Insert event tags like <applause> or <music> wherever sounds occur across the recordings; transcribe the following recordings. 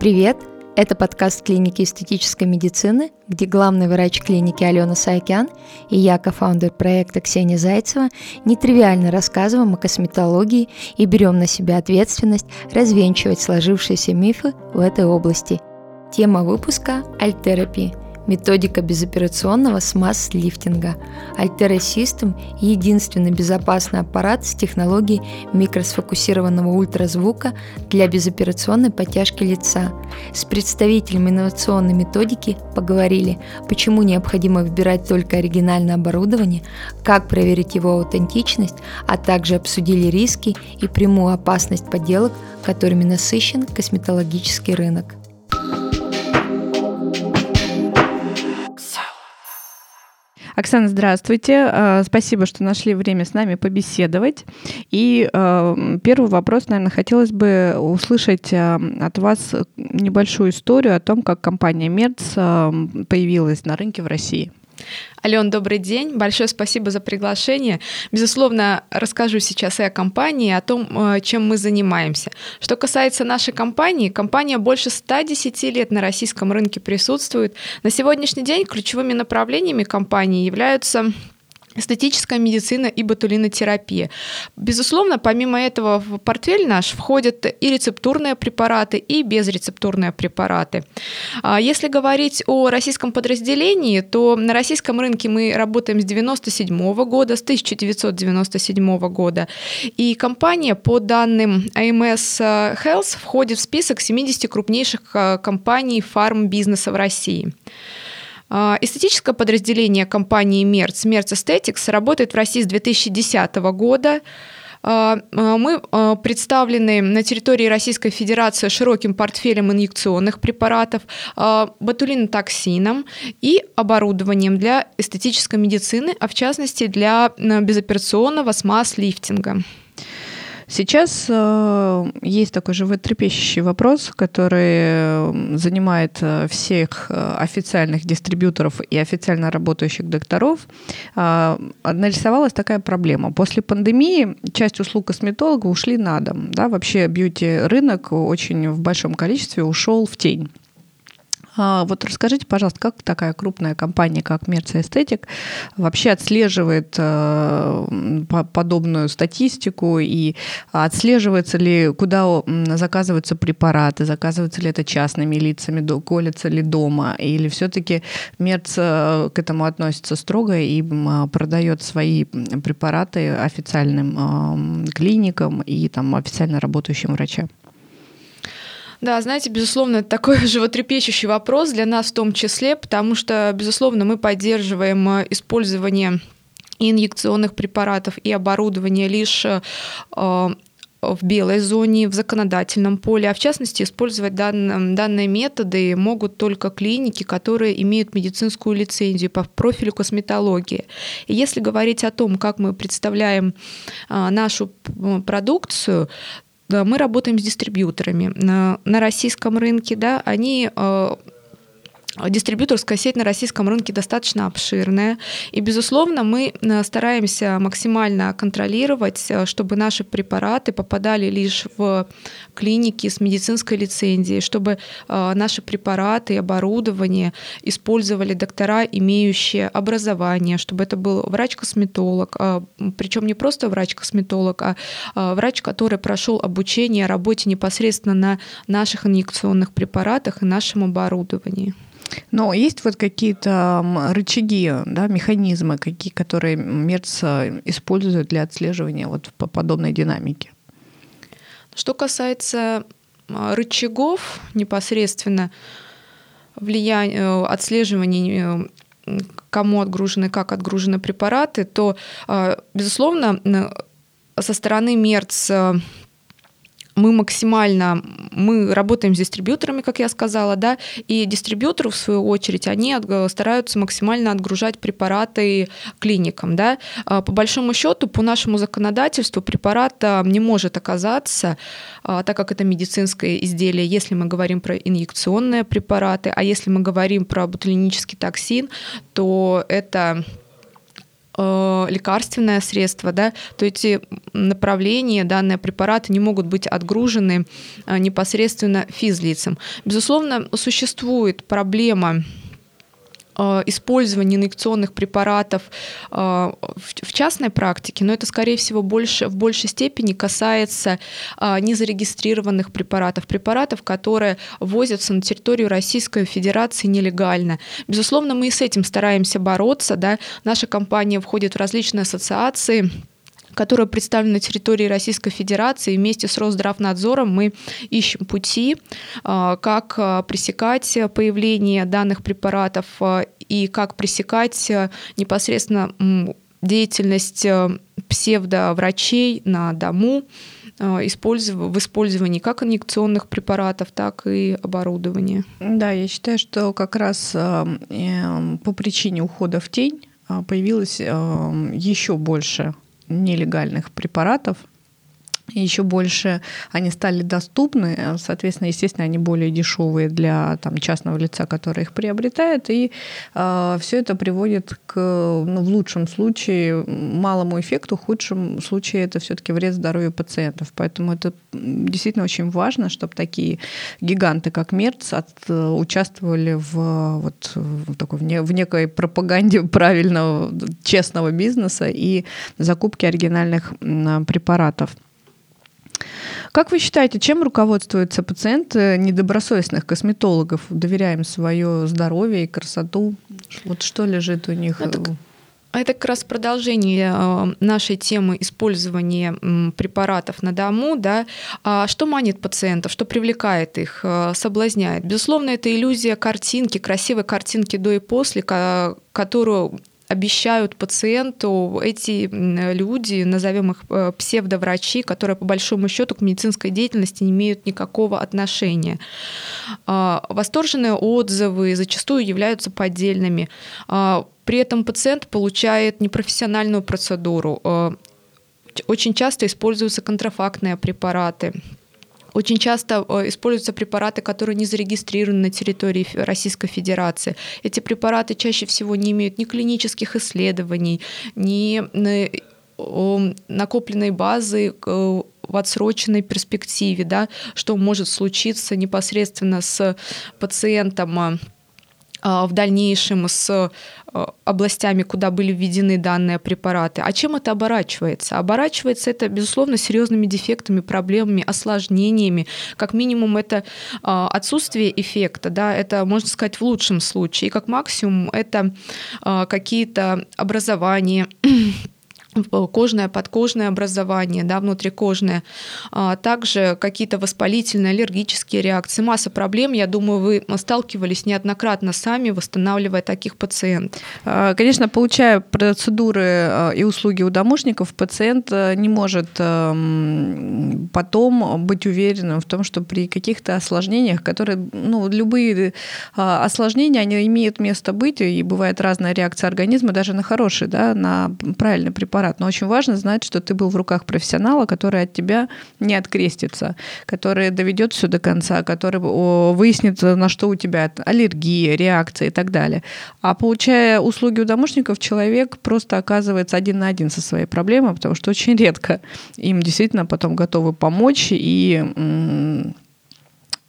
Привет! Это подкаст клиники эстетической медицины, где главный врач клиники Алена Саакян и я, кофаундер проекта Ксения Зайцева, нетривиально рассказываем о косметологии и берем на себя ответственность развенчивать сложившиеся мифы в этой области. Тема выпуска – альтерапия – методика безоперационного смаз-лифтинга. Altera System – единственный безопасный аппарат с технологией микросфокусированного ультразвука для безоперационной подтяжки лица. С представителями инновационной методики поговорили, почему необходимо выбирать только оригинальное оборудование, как проверить его аутентичность, а также обсудили риски и прямую опасность подделок, которыми насыщен косметологический рынок. Оксана, здравствуйте. Э, спасибо, что нашли время с нами побеседовать. И э, первый вопрос, наверное, хотелось бы услышать э, от вас небольшую историю о том, как компания Мерц появилась на рынке в России. Ален, добрый день. Большое спасибо за приглашение. Безусловно, расскажу сейчас и о компании, и о том, э, чем мы занимаемся. Что касается нашей компании, компания больше 110 лет на российском рынке присутствует. На сегодняшний день ключевыми направлениями компании являются эстетическая медицина и ботулинотерапия. Безусловно, помимо этого в портфель наш входят и рецептурные препараты, и безрецептурные препараты. А если говорить о российском подразделении, то на российском рынке мы работаем с 1997 года, с 1997 года. И компания по данным AMS Health входит в список 70 крупнейших а, компаний фарм-бизнеса в России. А, эстетическое подразделение компании Мерц, Мерц Aesthetics, работает в России с 2010 года. А, а, мы представлены на территории Российской Федерации широким портфелем инъекционных препаратов, ботулинотоксином и оборудованием для эстетической медицины, а в частности для безоперационного смаз-лифтинга. Сейчас э, есть такой животрепещущий вопрос, который занимает э, всех э, официальных дистрибьюторов и официально работающих докторов. Э, нарисовалась такая проблема. После пандемии часть услуг косметолога ушли на дом. Да? Вообще бьюти-рынок очень в большом количестве ушел в тень. А, вот расскажите, пожалуйста, как такая крупная компания, как Мерца Эстетик, вообще отслеживает э, подобную статистику? И отслеживается ли, куда заказываются препараты, заказываются ли это частными лицами, колется ли дома, или все-таки Мерц к этому относится строго и продает свои препараты официальным клиникам и там официально работающим врачам? Да, знаете, безусловно, это такой <laughs> животрепещущий вопрос для нас в том числе, потому что, безусловно, мы поддерживаем э, использование инъекционных препаратов и оборудования лишь э, в белой зоне, в законодательном поле, а в частности использовать дан, данные методы могут только клиники, которые имеют медицинскую лицензию по профилю косметологии. И если говорить о том, как мы представляем э, нашу продукцию, мы работаем с дистрибьюторами. На, на российском рынке да, они э, Дистрибьюторская сеть на российском рынке достаточно обширная, и, безусловно, мы э, стараемся максимально контролировать, э, чтобы наши препараты попадали лишь в клиники с медицинской лицензией, чтобы э, наши препараты и оборудование использовали доктора, имеющие образование, чтобы это был врач-косметолог, причем не просто врач-косметолог, а врач, который прошел обучение работе непосредственно на наших инъекционных препаратах и нашем оборудовании. Но есть вот какие-то рычаги, да, механизмы, какие, которые МЕРЦ использует для отслеживания вот по подобной динамике? Что касается рычагов непосредственно влияния, э, отслеживания э, кому отгружены, как отгружены препараты, то, э, безусловно, со стороны МЕРЦ мы максимально, мы работаем с дистрибьюторами, как я сказала, да, и дистрибьюторы, в свою очередь, они стараются максимально отгружать препараты клиникам, да. А, по большому счету, по нашему законодательству препарат не может оказаться, а, так как это медицинское изделие, если мы говорим про инъекционные препараты, а если мы говорим про ботулинический токсин, то это э, лекарственное средство, да, то эти направления, данные препараты не могут быть отгружены э, непосредственно физлицам. Безусловно, существует проблема использование инъекционных препаратов э, в частной практике, но это, скорее всего, больше, в большей степени касается э, незарегистрированных препаратов, препаратов, которые возятся на территорию Российской Федерации нелегально. Безусловно, мы и с этим стараемся бороться. Да? Наша компания входит в различные ассоциации, которая представлена на территории Российской Федерации. Вместе с Росздравнадзором мы ищем пути, а, как а, пресекать появление данных препаратов а, и как пресекать непосредственно деятельность псевдоврачей на дому в использовании как инъекционных препаратов, так и оборудования. Да, я считаю, что как раз эм, по причине ухода в тень появилось еще больше нелегальных препаратов, еще больше они стали доступны, соответственно, естественно, они более дешевые для там, частного лица, который их приобретает, и э, все это приводит к, ну, в лучшем случае, малому эффекту, в худшем случае это все-таки вред здоровью пациентов. Поэтому это действительно очень важно, чтобы такие гиганты, как Мерц, от, участвовали в, вот, в, такой, в некой пропаганде правильного, честного бизнеса и закупке оригинальных препаратов. Как вы считаете, чем руководствуется пациент недобросовестных косметологов? Доверяем свое здоровье и красоту. Вот что лежит у них? Это это как раз продолжение э, нашей темы использования препаратов на дому. Да? А что манит пациентов, что привлекает их, э, соблазняет? Безусловно, это иллюзия картинки, красивой картинки до и после, которую обещают пациенту эти люди, назовем их э, псевдоврачи, которые по большому счету к медицинской деятельности не имеют никакого отношения. А, восторженные отзывы зачастую являются поддельными. А, при этом пациент получает непрофессиональную процедуру. А, очень часто используются контрафактные препараты. Очень часто э, используются препараты, которые не зарегистрированы на территории Российской Федерации. Эти препараты чаще всего не имеют ни клинических исследований, ни э, накопленной базы в отсроченной перспективе, да, что может случиться непосредственно с пациентом а, в дальнейшем с а, областями, куда были введены данные препараты. А чем это оборачивается? Оборачивается это, безусловно, серьезными дефектами, проблемами, осложнениями. Как минимум, это а, отсутствие эффекта, да, это, можно сказать, в лучшем случае. И как максимум, это какие-то образования, кожное, подкожное образование, да, внутрикожное, а также какие-то воспалительные, аллергические реакции, масса проблем. Я думаю, вы сталкивались неоднократно сами, восстанавливая таких пациентов. А, конечно, получая процедуры а, и услуги у домушников, пациент э, не может эм, потом быть уверенным в том, что при каких-то осложнениях, которые, ну, любые а, осложнения, они имеют место быть, и бывает разная реакция организма даже на хороший, да, на правильный препарат препарат. Но очень важно знать, что ты был в руках профессионала, который от тебя не открестится, который доведет все до конца, который выяснит, на что у тебя аллергия, реакция и так далее. А получая услуги у домушников, человек просто оказывается один на один со своей проблемой, потому что очень редко им действительно потом готовы помочь и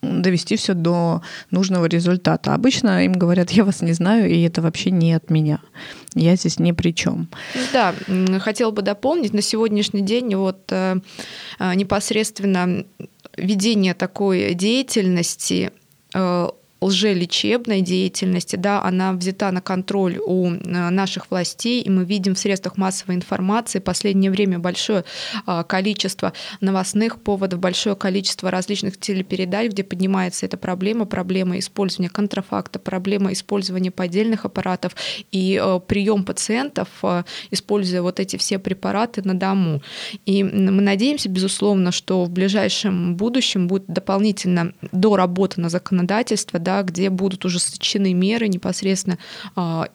довести все до нужного результата. Обычно им говорят, я вас не знаю, и это вообще не от меня. Я здесь ни при чем. Да, хотела бы дополнить, на сегодняшний день вот э, э, непосредственно ведение такой деятельности э, лжелечебной деятельности, да, она взята на контроль у э, наших властей, и мы видим в средствах массовой информации в последнее время большое а, количество новостных поводов, большое количество различных телепередач, где поднимается эта проблема, проблема использования контрафакта, проблема использования поддельных аппаратов и э, прием пациентов, э, используя вот эти все препараты на дому. И мы надеемся, безусловно, что в ближайшем будущем будет дополнительно доработано законодательство, да, да, где будут ужесточены меры непосредственно а,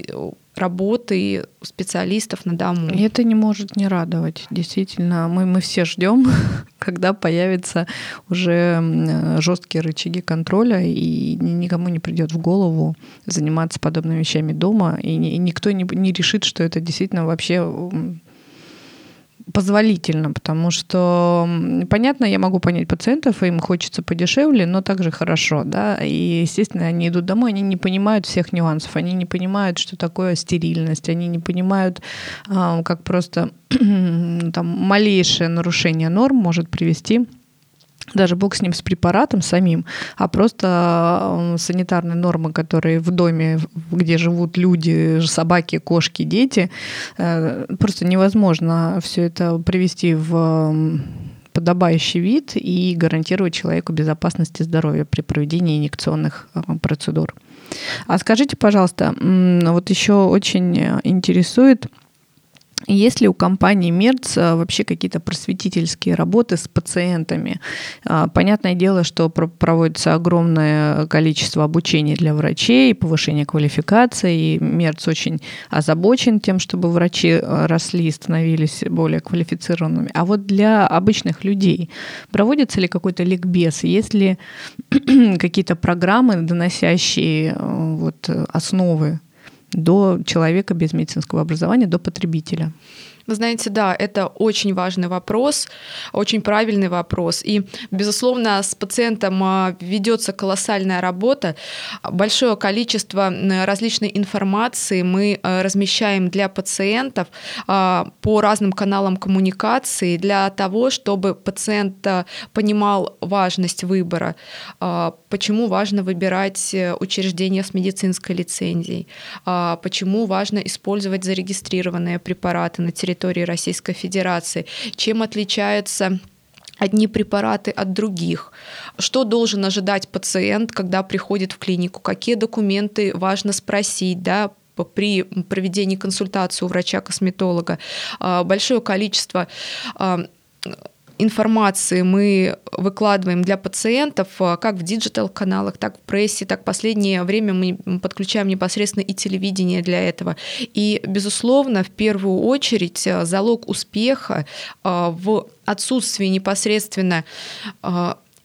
работы специалистов на дому. Это не может не радовать. Действительно, мы, мы все ждем, <laughs> когда появятся уже жесткие рычаги контроля, и никому не придет в голову заниматься подобными вещами дома, и, и никто не, не решит, что это действительно вообще позволительно, потому что, понятно, я могу понять пациентов, им хочется подешевле, но также хорошо, да, и, естественно, они идут домой, они не понимают всех нюансов, они не понимают, что такое стерильность, они не понимают, а, как просто <clears throat> там малейшее нарушение норм может привести даже бог с ним, с препаратом самим, а просто санитарные нормы, которые в доме, где живут люди, собаки, кошки, дети, э, просто невозможно все это привести в подобающий вид и гарантировать человеку безопасность и здоровье при проведении инъекционных э, процедур. А скажите, пожалуйста, вот еще очень интересует, есть ли у компании Мерц а, вообще какие-то просветительские работы с пациентами? А, понятное дело, что проводится огромное количество обучения для врачей, повышение квалификации, и Мерц очень озабочен тем, чтобы врачи а, росли и становились более квалифицированными. А вот для обычных людей проводится ли какой-то ликбез? Есть ли <clears throat> какие-то программы, доносящие вот основы до человека без медицинского образования, до потребителя. Вы знаете, да, это очень важный вопрос, очень правильный вопрос. И, безусловно, с пациентом а, ведется колоссальная работа. Большое количество различной информации мы а, размещаем для пациентов а, по разным каналам коммуникации для того, чтобы пациент понимал важность выбора, почему важно выбирать э, учреждение с медицинской лицензией, почему важно использовать зарегистрированные препараты на территории территории Российской Федерации, чем отличаются одни препараты от других, что должен ожидать пациент, когда приходит в клинику, какие документы важно спросить, да, при проведении консультации у врача-косметолога. А, большое количество а, информации мы выкладываем для пациентов а, как в диджитал-каналах, так в прессе, так в последнее время мы подключаем непосредственно и телевидение для этого. И, безусловно, в первую очередь а, залог успеха а, в отсутствии непосредственно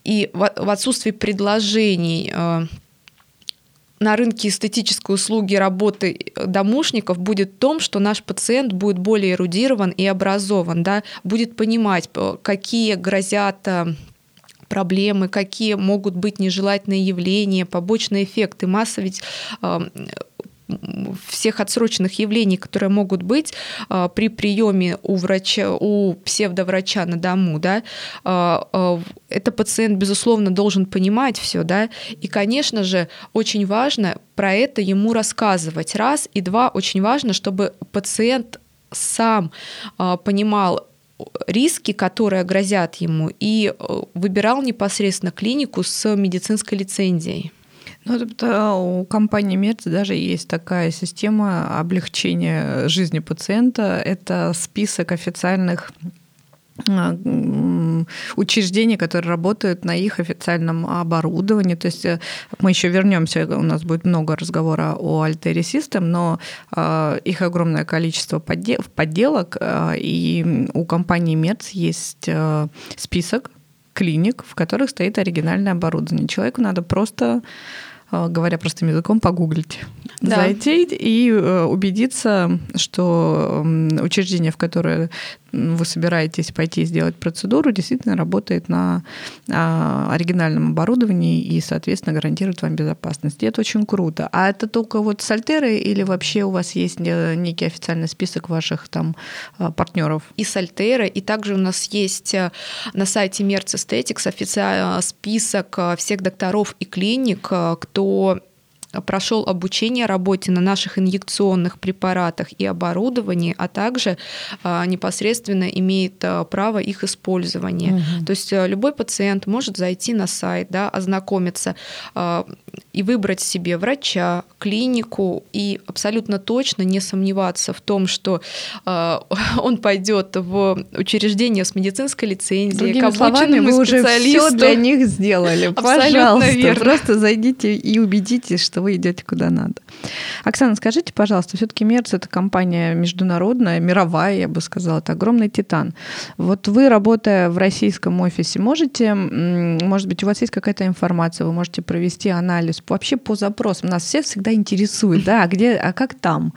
и в отсутствии предложений на рынке эстетической услуги работы домушников будет в том, что наш пациент будет более эрудирован и образован, да, будет понимать, какие грозят э, проблемы, какие могут быть нежелательные явления, побочные эффекты. Масса ведь э, всех отсроченных явлений, которые могут быть а, при приеме у врача, у псевдоврача на дому, да, а, а, это пациент, безусловно, должен понимать все, да, и, конечно же, очень важно про это ему рассказывать, раз, и два, очень важно, чтобы пациент сам понимал, риски, которые грозят ему, и выбирал непосредственно клинику с медицинской лицензией. Ну, это у компании Мерц даже есть такая система облегчения жизни пациента. Это список официальных а, учреждений, которые работают на их официальном оборудовании. То есть э, мы еще вернемся, у нас будет много разговора о Altair System, но их огромное количество подделок, и у компании Мерц есть э, список клиник, в которых стоит оригинальное оборудование. Человеку надо просто Э, говоря простым языком, погуглить. Да. Зайти и э, убедиться, что учреждение, в которое вы собираетесь пойти сделать процедуру, действительно работает на а, оригинальном оборудовании и, соответственно, гарантирует вам безопасность. И это очень круто. А это только вот с Альтерой или вообще у вас есть э, некий официальный список ваших там а, партнеров? И с Альтерой, и также у нас есть э, на сайте Merz Aesthetics официальный список всех докторов и клиник, кто då прошел обучение работе на наших инъекционных препаратах и оборудовании, а также непосредственно имеет право их использования. Угу. То есть любой пациент может зайти на сайт, да, ознакомиться и выбрать себе врача, клинику и абсолютно точно не сомневаться в том, что <laughs> он пойдет в учреждение с медицинской лицензией, Другими к словами, вы уже все для них сделали. <laughs> Пожалуйста, верно. просто зайдите и убедитесь, что вы идете куда надо. Оксана, скажите, пожалуйста, все-таки Мерц это компания международная, мировая, я бы сказала, это огромный титан. Вот вы, работая в российском офисе, можете, может быть, у вас есть какая-то информация, вы можете провести анализ вообще по запросам. Нас все всегда интересует, да, а где, а как там?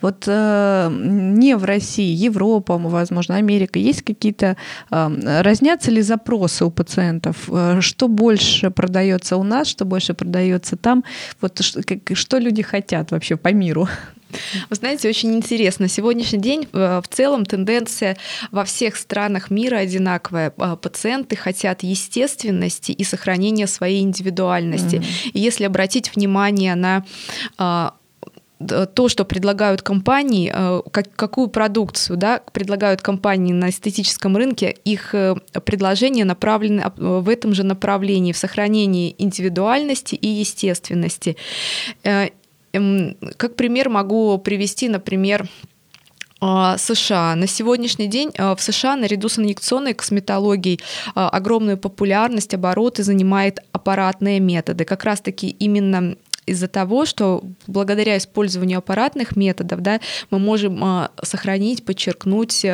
Вот э, не в России, Европа, возможно, Америка, есть какие-то, э, разнятся ли запросы у пациентов? Э, что больше продается у нас, что больше продается там? Вот что, люди хотят вообще по миру? Вы знаете, очень интересно. Сегодняшний день э, в целом тенденция во всех странах мира одинаковая. Э, пациенты хотят естественности и сохранения своей индивидуальности. Mm-hmm. И если обратить внимание на э, то, что предлагают компании, как, какую продукцию да, предлагают компании на эстетическом рынке, их предложения направлены в этом же направлении, в сохранении индивидуальности и естественности. Эм, как пример могу привести, например, а, США. На сегодняшний день в США наряду с инъекционной косметологией огромную популярность, обороты занимает аппаратные методы. Как раз-таки именно из-за того, что благодаря использованию аппаратных методов да, мы можем сохранить, подчеркнуть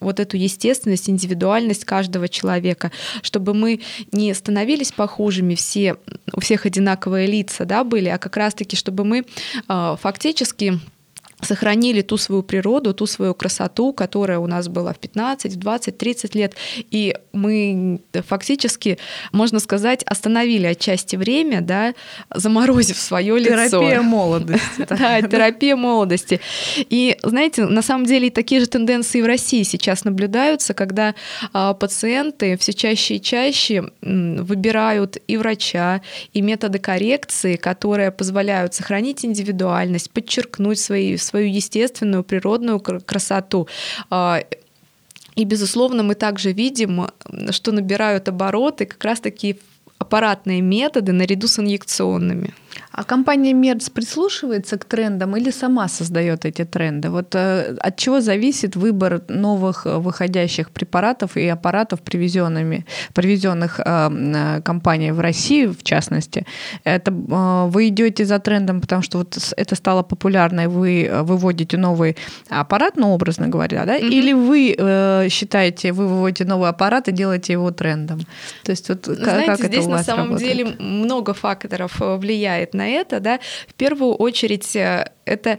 вот эту естественность, индивидуальность каждого человека, чтобы мы не становились похожими, все, у всех одинаковые лица да, были, а как раз-таки, чтобы мы э, фактически сохранили ту свою природу, ту свою красоту, которая у нас была в 15, в 20, 30 лет. И мы фактически, можно сказать, остановили отчасти время, да, заморозив свое лицо. Терапия <laughs> молодости. Да, терапия молодости. И, знаете, на самом деле такие же тенденции в России сейчас наблюдаются, когда а, пациенты все чаще и чаще выбирают и врача, и методы коррекции, которые позволяют сохранить индивидуальность, подчеркнуть свои свою естественную природную красоту. А, и, безусловно, мы также видим, что набирают обороты как раз-таки аппаратные методы наряду с инъекционными. А компания Мерц прислушивается к трендам или сама создает эти тренды? Вот э, от чего зависит выбор новых э, выходящих препаратов и аппаратов, привезенными, привезенных э, э, компанией в Россию, в частности? Это э, вы идете за трендом, потому что вот это стало популярно, и вы выводите новый аппарат, ну, образно говоря, да? Mm-hmm. Или вы э, считаете, вы выводите новый аппарат и делаете его трендом? То есть вот Знаете, как здесь это у вас на самом работает? деле много факторов влияет на это, да, в первую очередь э, это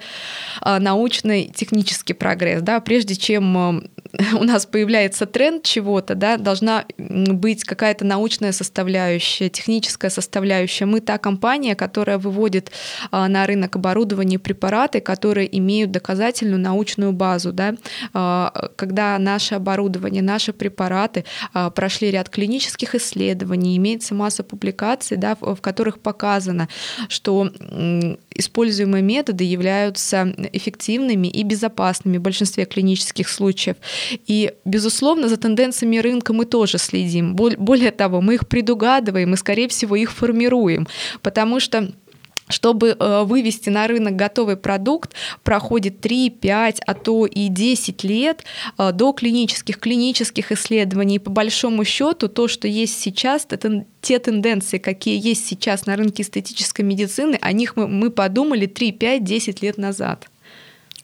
а, научный технический прогресс, да, прежде чем <laughs> у нас появляется тренд чего-то, да, должна быть какая-то научная составляющая, техническая составляющая. Мы та компания, которая выводит а, на рынок оборудование препараты, которые имеют доказательную научную базу, да, а, когда наше оборудование, наши препараты прошли ряд клинических исследований, имеется масса публикаций, да, в которых показано, что используемые методы являются эффективными и безопасными в большинстве клинических случаев. И, безусловно, за тенденциями рынка мы тоже следим. Более того, мы их предугадываем и, скорее всего, их формируем, потому что чтобы э, вывести на рынок готовый продукт, проходит 3, 5, а то и 10 лет э, до клинических, клинических исследований. И по большому счету то, что есть сейчас, это те тенденции, какие есть сейчас на рынке эстетической медицины, о них мы, мы подумали 3, 5, 10 лет назад.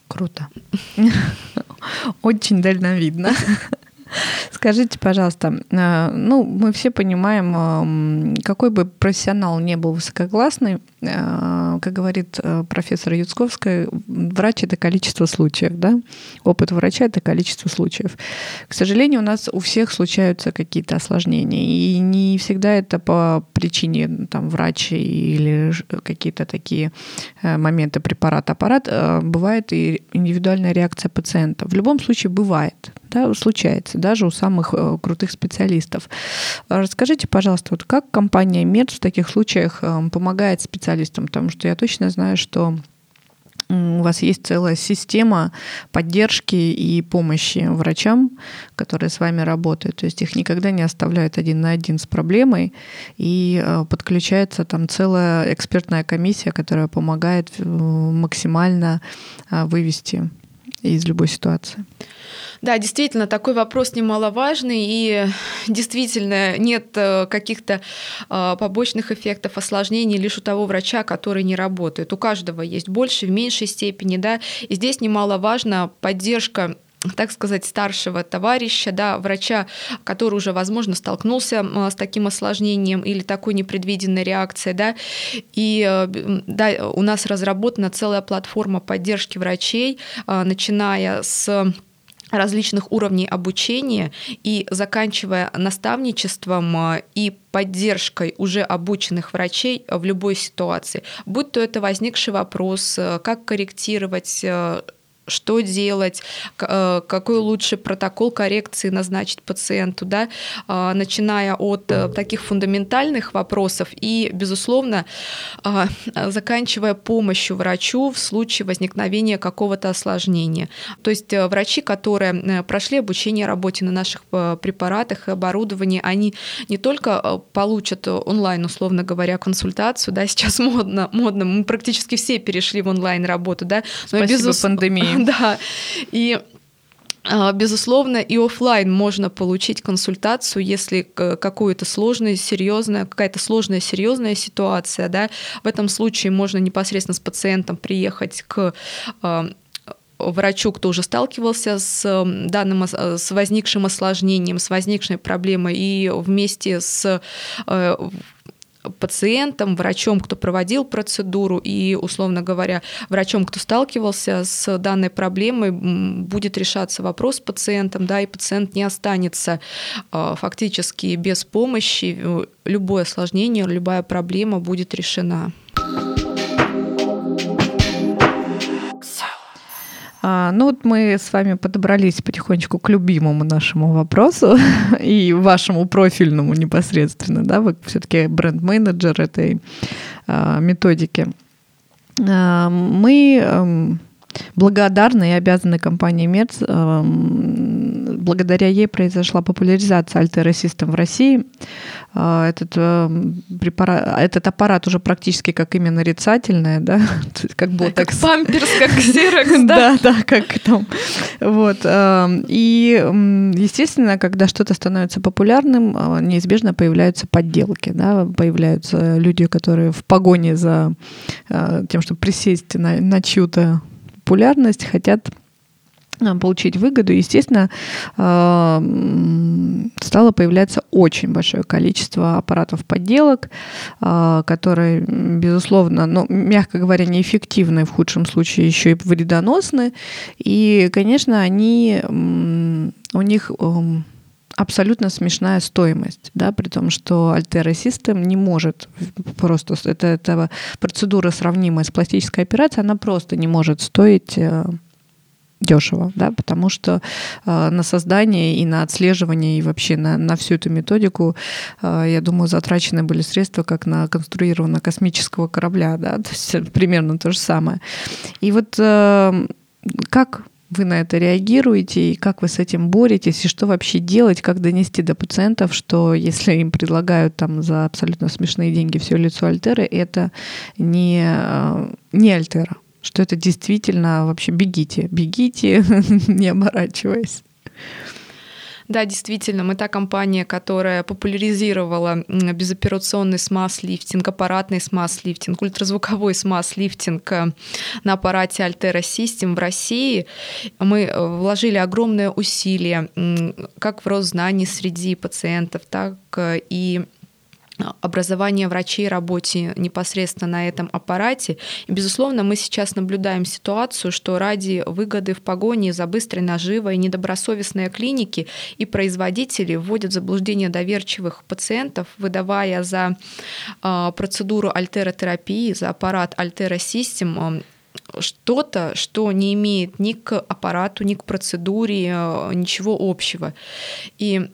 Круто. <laughs> Очень дальновидно. <laughs> Скажите, пожалуйста, э, ну, мы все понимаем, какой бы профессионал не был высококлассный, э, как говорит э, профессор Юцковская, врач — это количество случаев, да? Опыт врача — это количество случаев. К сожалению, у нас у всех случаются какие-то осложнения, и не всегда это по причине там, врача или какие-то такие моменты препарат-аппарат. Бывает и индивидуальная реакция пациента. В любом случае бывает Да, случается, даже у самых э, крутых специалистов. Расскажите, пожалуйста, вот как компания МЕД в таких случаях э, помогает специалистам? Потому что я точно знаю, что у вас есть целая система поддержки и помощи врачам, которые с вами работают. То есть их никогда не оставляют один на один с проблемой, и э, подключается там целая экспертная комиссия, которая помогает э, максимально э, вывести из любой ситуации. Да, действительно, такой вопрос немаловажный, и действительно нет э, каких-то э, побочных эффектов, осложнений лишь у того врача, который не работает. У каждого есть больше, в меньшей степени, да, и здесь немаловажна поддержка так сказать, старшего товарища, да, врача, который уже, возможно, столкнулся с таким осложнением или такой непредвиденной реакцией, да, и э, да, у нас разработана целая платформа поддержки врачей, начиная с различных уровней обучения и заканчивая наставничеством э, и поддержкой уже обученных врачей в любой ситуации. Будь то это возникший вопрос, э, как корректировать э, что делать, э, какой лучше протокол коррекции назначить пациенту, да, а, начиная от э, таких фундаментальных вопросов и, безусловно, а, заканчивая помощью врачу в случае возникновения какого-то осложнения. То есть э, врачи, которые прошли обучение работе на наших препаратах и оборудовании, они не только получат онлайн, условно говоря, консультацию, да, сейчас модно, модно, мы практически все перешли в онлайн работу, да, но Спасибо безус... пандемии. <laughs> Да. И а, Безусловно, и офлайн можно получить консультацию, если какую-то сложную, серьезная, какая-то сложная, серьезная ситуация, да, в этом случае можно непосредственно с пациентом приехать к а, врачу, кто уже сталкивался с данным, с возникшим осложнением, с возникшей проблемой, и вместе с э, пациентом, врачом, кто проводил процедуру и, условно говоря, врачом, кто сталкивался с данной проблемой, будет решаться вопрос с пациентом, да, и пациент не останется а, фактически без помощи, любое осложнение, любая проблема будет решена. Ну вот мы с вами подобрались потихонечку к любимому нашему вопросу <laughs> и вашему профильному непосредственно, да, вы все-таки бренд-менеджер этой а, методики. А, мы эм, благодарны и обязаны компании Мерц. Эм, благодаря ей произошла популяризация System в России. А, этот, эм, препарат, этот аппарат уже практически как имя нарицательное, да, <laughs> как ботокс. Как памперс, как <laughs> ксерокс, да? Да, да, как там. Вот. Эм, и, естественно, когда что-то становится популярным, э, неизбежно появляются подделки, да, появляются люди, которые в погоне за э, тем, чтобы присесть на, на чью-то популярность, хотят а, получить выгоду, естественно, а, стало появляться очень большое количество аппаратов подделок, а, которые, безусловно, ну, мягко говоря, неэффективны, в худшем случае еще и вредоносны. И, конечно, они, у них абсолютно смешная стоимость, да, при том, что Altera System не может просто, это, это процедура сравнимая с пластической операцией, она просто не может стоить э, дешево, да, потому что э, на создание и на отслеживание и вообще на, на всю эту методику, э, я думаю, затрачены были средства как на конструированного космического корабля, да, <laughs> то есть примерно то же самое. И вот э, как вы на это реагируете, и как вы с этим боретесь, и что вообще делать, как донести до пациентов, что если им предлагают там за абсолютно смешные деньги все лицо Альтеры, это не, э, не Альтера, что это действительно вообще бегите, бегите, <laughs> не оборачиваясь. Да, действительно, мы та компания, которая популяризировала безоперационный смаз-лифтинг, аппаратный смаз-лифтинг, ультразвуковой смаз-лифтинг э, на аппарате Altera System в России. Мы э, вложили огромное усилие как в рост знаний среди пациентов, так э, и образования врачей, работе непосредственно на этом аппарате. И, безусловно, мы сейчас наблюдаем ситуацию, что ради выгоды в погоне за быстрой наживой недобросовестные клиники и производители вводят в заблуждение доверчивых пациентов, выдавая за э, процедуру альтеротерапии, за аппарат Альтера Систем что-то, что не имеет ни к аппарату, ни к процедуре э, ничего общего. И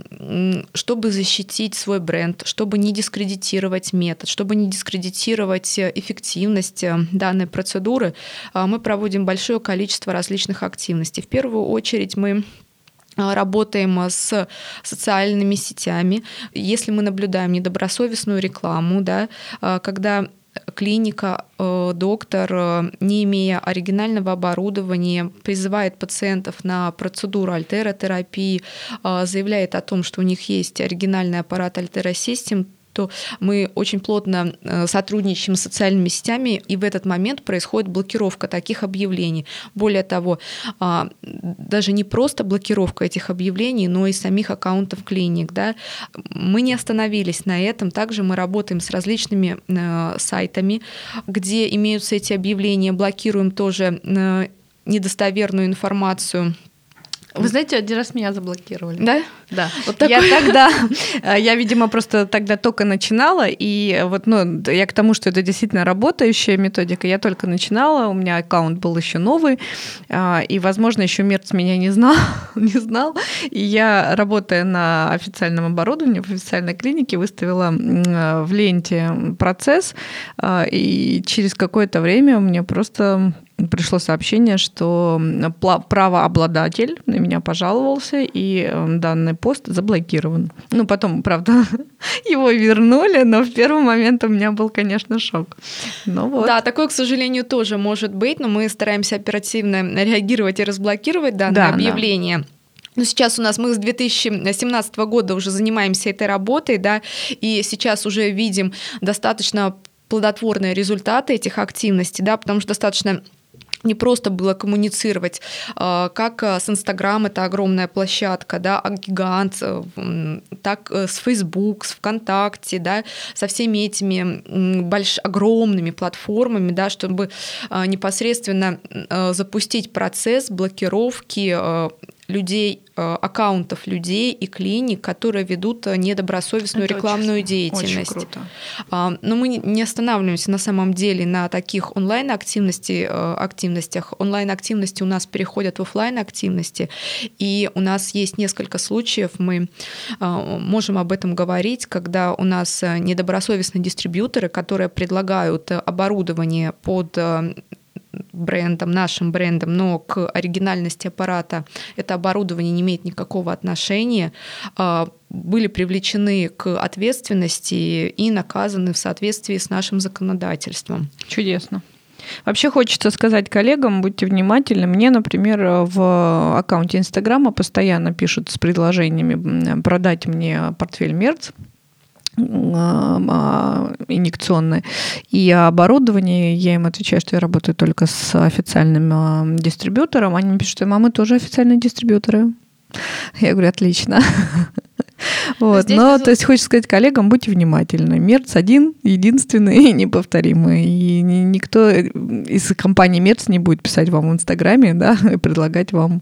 чтобы защитить свой бренд, чтобы не дискредитировать метод, чтобы не дискредитировать эффективность э, данной процедуры, э, мы проводим большое количество различных активностей. В первую очередь мы работаем с социальными сетями. Если мы наблюдаем недобросовестную рекламу, да, когда клиника, э, доктор, э, не имея оригинального оборудования, призывает пациентов на процедуру альтеротерапии, э, заявляет о том, что у них есть оригинальный аппарат альтеросистем, то мы очень плотно э, сотрудничаем с социальными сетями, и в этот момент происходит блокировка таких объявлений. Более того, а, даже не просто блокировка этих объявлений, но и самих аккаунтов клиник. Да. Мы не остановились на этом. Также мы работаем с различными э, сайтами, где имеются эти объявления, блокируем тоже э, недостоверную информацию вы знаете, один раз меня заблокировали. Да? Да. Вот такой... Я тогда, <laughs> э, я, видимо, просто тогда только начинала, и вот, ну, я к тому, что это действительно работающая методика, я только начинала, у меня аккаунт был еще новый, а, и, возможно, еще Мерц меня не знал, <laughs> не знал, и я, работая на официальном оборудовании, в официальной клинике, выставила в ленте процесс, а, и через какое-то время у меня просто пришло сообщение, что правообладатель на меня пожаловался, и э, данный пост заблокирован. Ну, потом, правда, <laughs> его вернули, но в первый момент у меня был, конечно, шок. Ну, вот. Да, такое, к сожалению, тоже может быть, но мы стараемся оперативно реагировать и разблокировать данное да, объявление. Да. Ну, сейчас у нас мы с 2017 года уже занимаемся этой работой, да, и сейчас уже видим достаточно плодотворные результаты этих активностей, да, потому что достаточно не просто было коммуницировать, а, как а, с Инстаграм, это огромная площадка, да, а гигант, э, так э, с Facebook, с ВКонтакте, да, со всеми этими больш... огромными платформами, да, чтобы непосредственно э, запустить процесс блокировки людей, э, аккаунтов людей и клиник, которые ведут э, недобросовестную Это рекламную очень, деятельность. Очень круто. А, но мы не останавливаемся на самом деле на таких онлайн-активности, э, активностях. Онлайн-активности у нас переходят в офлайн активности и у нас есть несколько случаев, мы можем об этом говорить, когда у нас недобросовестные дистрибьюторы, которые предлагают оборудование под брендом, нашим брендом, но к оригинальности аппарата это оборудование не имеет никакого отношения, а, были привлечены к ответственности и наказаны в соответствии с нашим законодательством. Чудесно. Вообще хочется сказать коллегам, будьте внимательны. Мне, например, в аккаунте Инстаграма постоянно пишут с предложениями продать мне портфель Мерц инъекционные. И оборудование, я им отвечаю, что я работаю только с официальным а, дистрибьютором. Они мне пишут, что мамы тоже официальные дистрибьюторы. Я говорю, отлично. <laughs> Вот. Но, то есть, хочется сказать коллегам, будьте внимательны. Мерц один, единственный и неповторимый. И никто из компании Мерц не будет писать вам в Инстаграме да, <laughs> и предлагать вам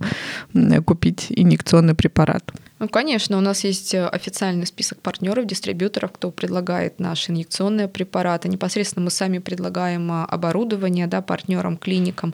купить инъекционный препарат. Ну, конечно, у нас есть э, официальный список партнеров, дистрибьюторов, кто предлагает наши инъекционные препараты. Непосредственно мы сами предлагаем а, оборудование да, партнерам, клиникам.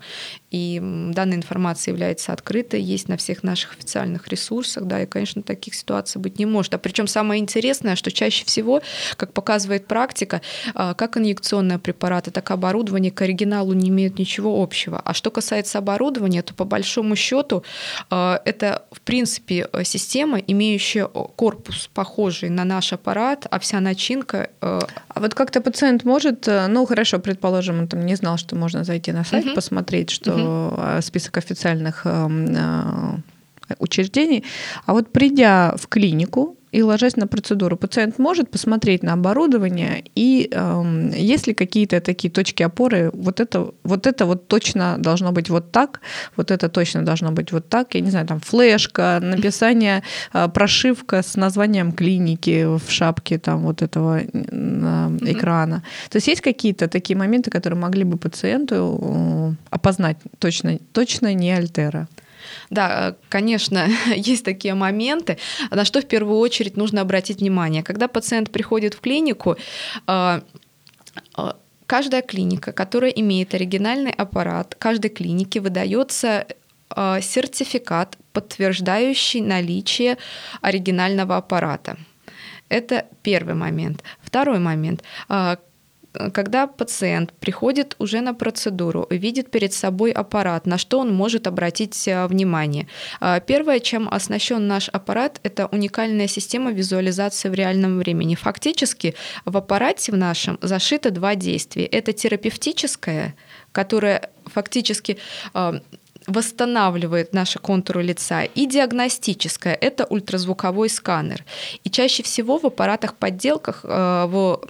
И данная информация является открытой, есть на всех наших официальных ресурсах, да, и, конечно, таких ситуаций быть не может. А причем самое интересное, что чаще всего, как показывает практика, а, как инъекционные препараты, так и оборудование к оригиналу не имеют ничего общего. А что касается оборудования, то по большому счету а, это, в принципе, система, система, имеющая корпус похожий на наш аппарат, а вся начинка... Э, а вот как-то пациент может, э, ну хорошо, предположим, он там не знал, что можно зайти на сайт, угу. посмотреть, что угу. список официальных эм, учреждений, а вот придя в клинику, и ложась на процедуру, пациент может посмотреть на оборудование и э, есть ли какие-то такие точки опоры, вот это, вот это вот точно должно быть вот так, вот это точно должно быть вот так, я не знаю, там флешка, написание, э, прошивка с названием клиники в шапке там вот этого э, экрана. То есть есть какие-то такие моменты, которые могли бы пациенту э, опознать точно, точно не альтера? Да, конечно, <laughs> есть такие моменты, на что в первую очередь нужно обратить внимание. Когда пациент приходит в клинику, а, а, каждая клиника, которая имеет оригинальный аппарат, каждой клинике выдается э, сертификат, подтверждающий наличие оригинального аппарата. Это первый момент. Второй момент когда пациент приходит уже на процедуру, видит перед собой аппарат, на что он может обратить э, внимание. А, первое, чем оснащен наш аппарат, это уникальная система визуализации в реальном времени. Фактически в аппарате в нашем зашито два действия. Это терапевтическое, которое фактически восстанавливает наши контуры лица, и диагностическое — это ультразвуковой сканер. И чаще всего в аппаратах-подделках э, в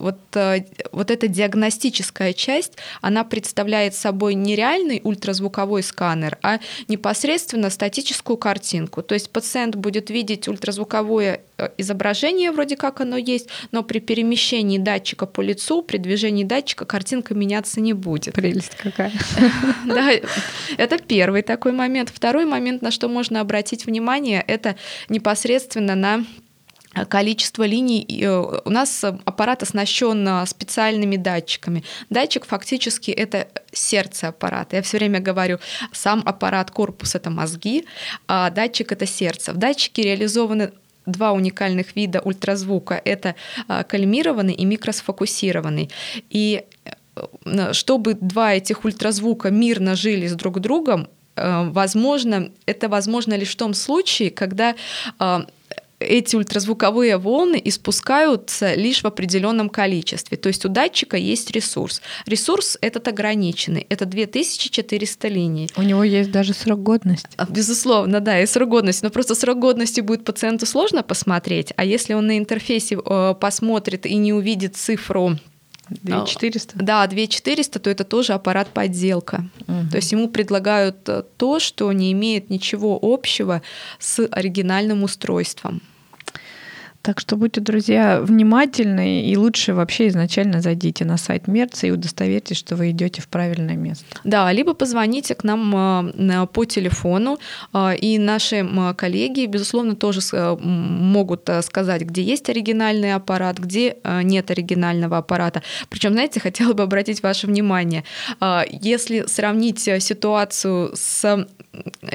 вот, э, вот эта диагностическая часть, она представляет собой не реальный ультразвуковой сканер, а непосредственно статическую картинку. То есть пациент будет видеть ультразвуковое э, изображение, вроде как оно есть, но при перемещении датчика по лицу, при движении датчика картинка меняться не будет. Прелесть какая. <laughs> Да, это первый такой момент. Второй момент, на что можно обратить внимание, это непосредственно на количество линий. Э, у нас аппарат оснащен э, специальными датчиками. Датчик фактически это сердце аппарата. Я все время говорю, сам аппарат, корпус это мозги, а датчик это сердце. В датчике реализованы два уникальных вида ультразвука. Это э, калимированный и микросфокусированный. И чтобы два этих ультразвука мирно жили с друг другом, возможно, это возможно лишь в том случае, когда эти ультразвуковые волны испускаются лишь в определенном количестве. То есть у датчика есть ресурс. Ресурс этот ограниченный. Это 2400 линий. У него есть даже срок годности. А, безусловно, да, и срок годности. Но просто срок годности будет пациенту сложно посмотреть. А если он на интерфейсе э, посмотрит и не увидит цифру 2400? А, да, 2400, то это тоже аппарат подделка. Угу. То есть ему предлагают э, то, что не имеет ничего общего с оригинальным устройством. Так что будьте, друзья, внимательны и лучше вообще изначально зайдите на сайт Мерца и удостоверьтесь, что вы идете в правильное место. Да, либо позвоните к нам э, по телефону, э, и наши коллеги, безусловно, тоже э, могут сказать, где есть оригинальный аппарат, где нет оригинального аппарата. Причем, знаете, <laughs> хотела бы обратить ваше внимание, если сравнить ситуацию с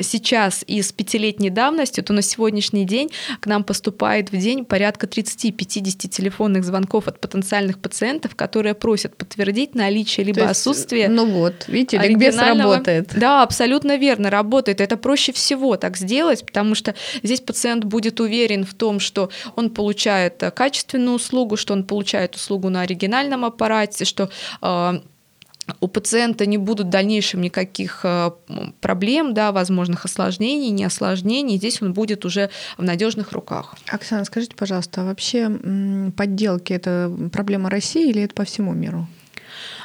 сейчас и с пятилетней давностью, то на сегодняшний день к нам поступает в день порядка 30-50 телефонных звонков от потенциальных пациентов, которые просят подтвердить наличие либо есть, отсутствие. Ну вот, видите, ликбез работает. Да, абсолютно верно, работает. Это проще всего так сделать, потому что здесь пациент будет уверен в том, что он получает качественную услугу, что он получает услугу на оригинальном аппарате, что э, у пациента не будут в дальнейшем никаких э, проблем, да, возможных осложнений, не осложнений. Здесь он будет уже в надежных руках. Оксана, скажите, пожалуйста, а вообще подделки это проблема России или это по всему миру?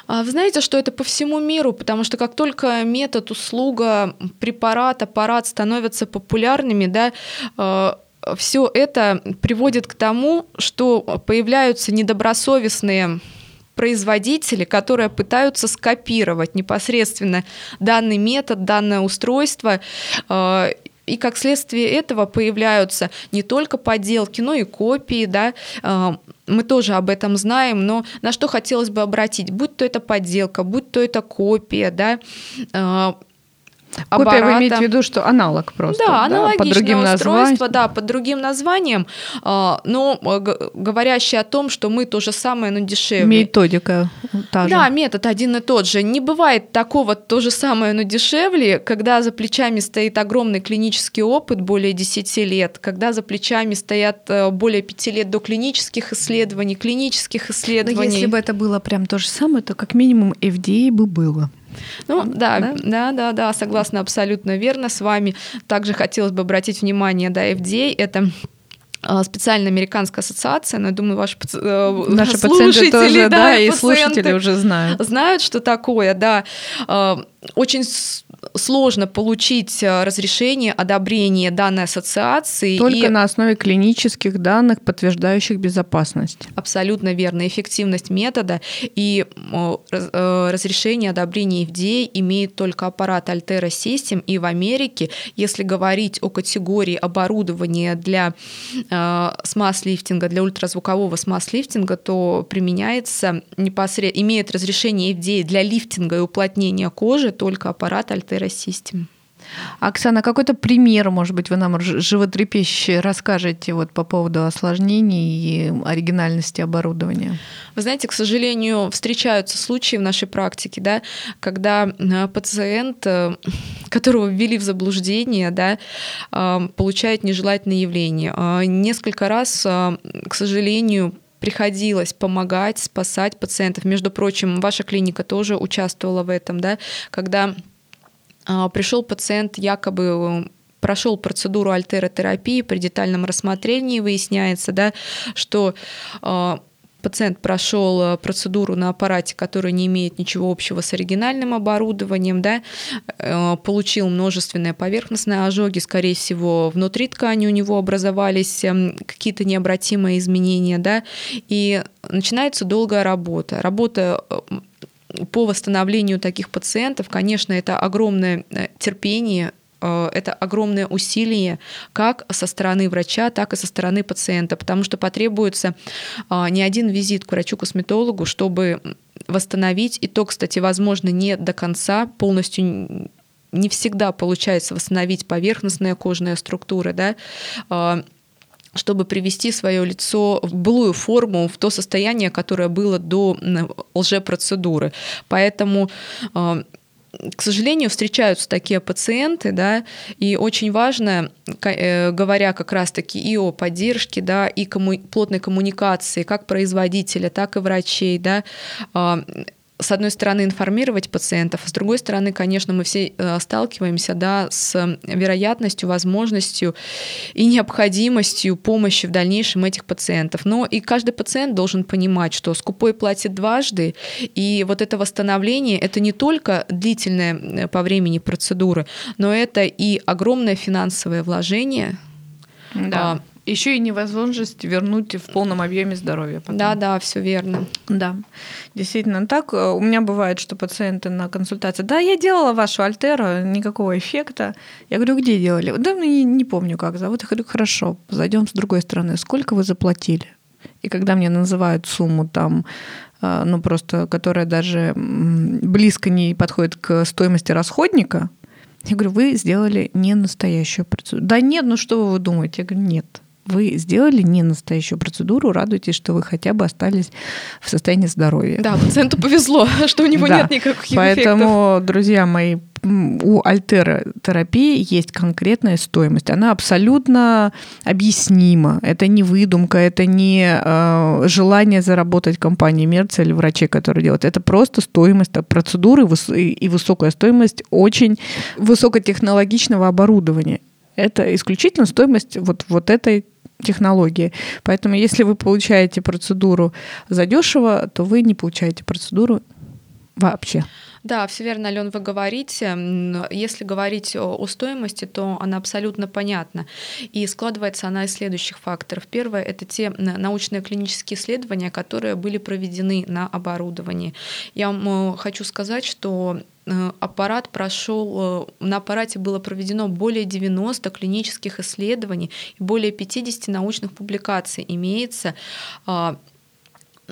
А вы знаете, что это по всему миру, потому что как только метод, услуга, препарат, аппарат становятся популярными, да, э, все это приводит к тому, что появляются недобросовестные производители, которые пытаются скопировать непосредственно данный метод, данное устройство. Э, и как следствие этого появляются не только подделки, но и копии, да, э, мы тоже об этом знаем, но на что хотелось бы обратить, будь то это подделка, будь то это копия, да, э, Копия вы имеете в виду, что аналог просто? Да, да под другим устройство, названием. да, под другим названием, а, но э, говорящий о том, что мы то же самое, но дешевле. Методика та же. Да, метод один и тот же. Не бывает такого то же самое, но дешевле, когда за плечами стоит огромный клинический опыт, более 10 лет, когда за плечами стоят э, более 5 лет до клинических исследований, клинических исследований. Но если бы это было прям то же самое, то как минимум FDA бы было. Ну да, да, да, да, да, согласна абсолютно верно с вами. Также хотелось бы обратить внимание, да, FDA это а, специальная американская ассоциация, но я думаю, ваши э, наши пациенты тоже, да, да и слушатели уже знают. Знают, что такое, да. А, очень сложно получить э, разрешение, одобрение данной ассоциации. Только и... на основе клинических данных, подтверждающих безопасность. Абсолютно верно. Эффективность метода и э, разрешение одобрения FDA имеет только аппарат Altera System. И в Америке, если говорить о категории оборудования для смаз-лифтинга, для ультразвукового смаз-лифтинга, то применяется непосредственно, имеет разрешение FDA для лифтинга и уплотнения кожи только аппарат Altera System. Оксана, какой-то пример, может быть, вы нам животрепещущий расскажете вот по поводу осложнений и оригинальности оборудования? Вы знаете, к сожалению, встречаются случаи в нашей практике, да, когда э, пациент, э, которого ввели в заблуждение, да, э, получает нежелательное явление. Несколько раз, к сожалению, приходилось помогать, спасать пациентов. Между прочим, ваша клиника тоже участвовала в этом, да, когда пришел пациент якобы э, прошел процедуру альтеротерапии, при детальном рассмотрении выясняется, да, что э, пациент прошел э, процедуру на аппарате, который не имеет ничего общего с оригинальным оборудованием, да, э, получил множественные поверхностные ожоги, скорее всего, внутри ткани у него образовались э, какие-то необратимые изменения, да, и начинается долгая работа. Работа э, по восстановлению таких пациентов, конечно, это огромное э, терпение, э, это огромное усилие как со стороны врача, так и со стороны пациента, потому что потребуется а, не один визит к врачу-косметологу, чтобы восстановить. И то, кстати, возможно, не до конца полностью не всегда получается восстановить поверхностные кожные структуры, да, а, чтобы привести свое лицо в былую форму, в то состояние, которое было до лжепроцедуры. Поэтому а, к сожалению, встречаются такие пациенты, да, и очень важно, э, говоря как раз-таки и о поддержке, да, и комму- плотной коммуникации как производителя, так и врачей, да, а, с одной стороны, информировать пациентов, а с другой стороны, конечно, мы все э, сталкиваемся да, с вероятностью, возможностью и необходимостью помощи в дальнейшем этих пациентов. Но и каждый пациент должен понимать, что скупой платит дважды, и вот это восстановление — это не только длительная э, по времени процедура, но это и огромное финансовое вложение, да. Еще и невозможность вернуть в полном объеме здоровья. Потом. Да, да, все верно. Да, действительно так. У меня бывает, что пациенты на консультации, да, я делала вашу альтеру, никакого эффекта. Я говорю, где делали? Да, ну, не, не помню, как зовут. Я говорю, хорошо, зайдем с другой стороны. Сколько вы заплатили? И когда мне называют сумму там, э, ну просто, которая даже близко не подходит к стоимости расходника, я говорю, вы сделали не настоящую процедуру. Да нет, ну что вы думаете? Я говорю, нет вы сделали не настоящую процедуру, радуйтесь, что вы хотя бы остались в состоянии здоровья. Да, пациенту повезло, <laughs> что у него да. нет никаких Поэтому, эффектов. друзья мои, у альтеротерапии есть конкретная стоимость. Она абсолютно объяснима. Это не выдумка, это не э, желание заработать компании Мерца или врачей, которые делают. Это просто стоимость процедуры и высокая стоимость очень высокотехнологичного оборудования. Это исключительно стоимость вот, вот этой технологии. Поэтому если вы получаете процедуру задешево, то вы не получаете процедуру вообще. Да, все верно, Ален, вы говорите. Если говорить о стоимости, то она абсолютно понятна. И складывается она из следующих факторов. Первое — это те научные клинические исследования, которые были проведены на оборудовании. Я вам хочу сказать, что э, аппарат прошел, э, на аппарате было проведено более 90 клинических исследований и более 50 научных публикаций имеется а,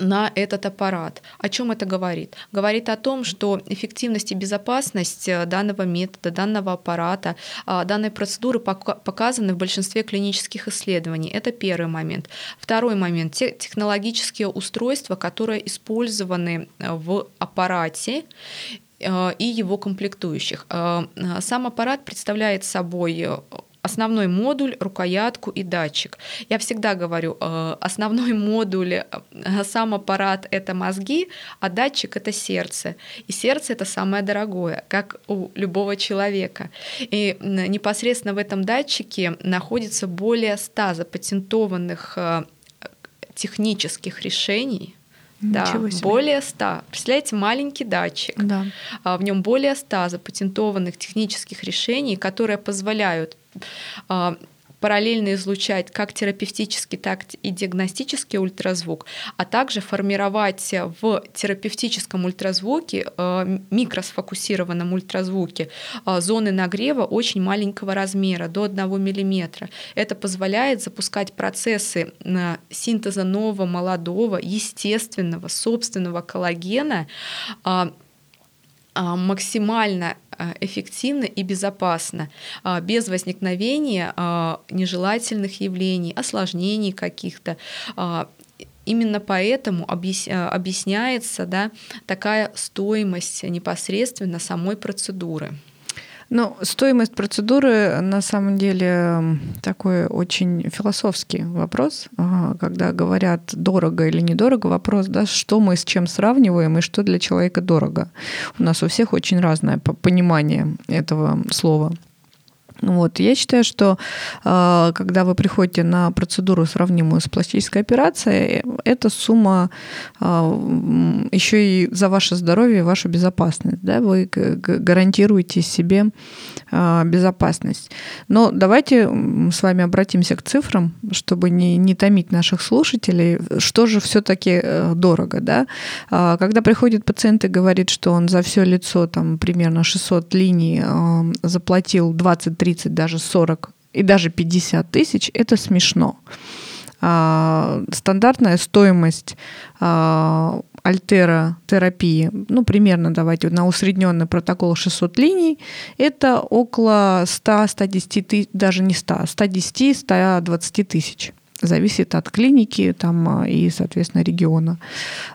на этот аппарат. О чем это говорит? Говорит о том, что эффективность и безопасность э, данного метода, данного аппарата, а, данной процедуры показаны в большинстве клинических исследований. Это первый момент. Второй момент. Те технологические устройства, которые использованы э, в аппарате, э, и его комплектующих. Сам аппарат представляет собой основной модуль, рукоятку и датчик. Я всегда говорю, э, основной модуль, э, сам аппарат — это мозги, а датчик — это сердце. И сердце — это самое дорогое, как у любого человека. И непосредственно в этом датчике находится более 100 запатентованных э, технических решений, да, более 100. Представляете, маленький датчик. Да. А, в нем более 100 запатентованных технических решений, которые позволяют а, параллельно излучать как терапевтический, так и диагностический ультразвук, а также формировать в терапевтическом ультразвуке, э, микросфокусированном ультразвуке, э, зоны нагрева очень маленького размера, до 1 мм. Это позволяет запускать процессы э, синтеза нового, молодого, естественного, собственного коллагена максимально эффективно и безопасно, без возникновения нежелательных явлений, осложнений каких-то. Именно поэтому объясняется да, такая стоимость непосредственно самой процедуры. Ну, стоимость процедуры на самом деле такой очень философский вопрос. Когда говорят дорого или недорого, вопрос, да, что мы с чем сравниваем и что для человека дорого. У нас у всех очень разное понимание этого слова. Вот. Я считаю, что э, когда вы приходите на процедуру, сравнимую с пластической операцией, эта сумма э, еще и за ваше здоровье и вашу безопасность. Да? Вы гарантируете себе безопасность. Но давайте с вами обратимся к цифрам, чтобы не, не томить наших слушателей. Что же все-таки дорого? Да? Когда приходит пациент и говорит, что он за все лицо там, примерно 600 линий заплатил 23 30, даже 40 и даже 50 тысяч, это смешно. А, стандартная стоимость а, альтеротерапии, ну, примерно, давайте, на усредненный протокол 600 линий, это около 100-110 тысяч, даже не 100, 110-120 тысяч. Зависит от клиники там, и, соответственно, региона.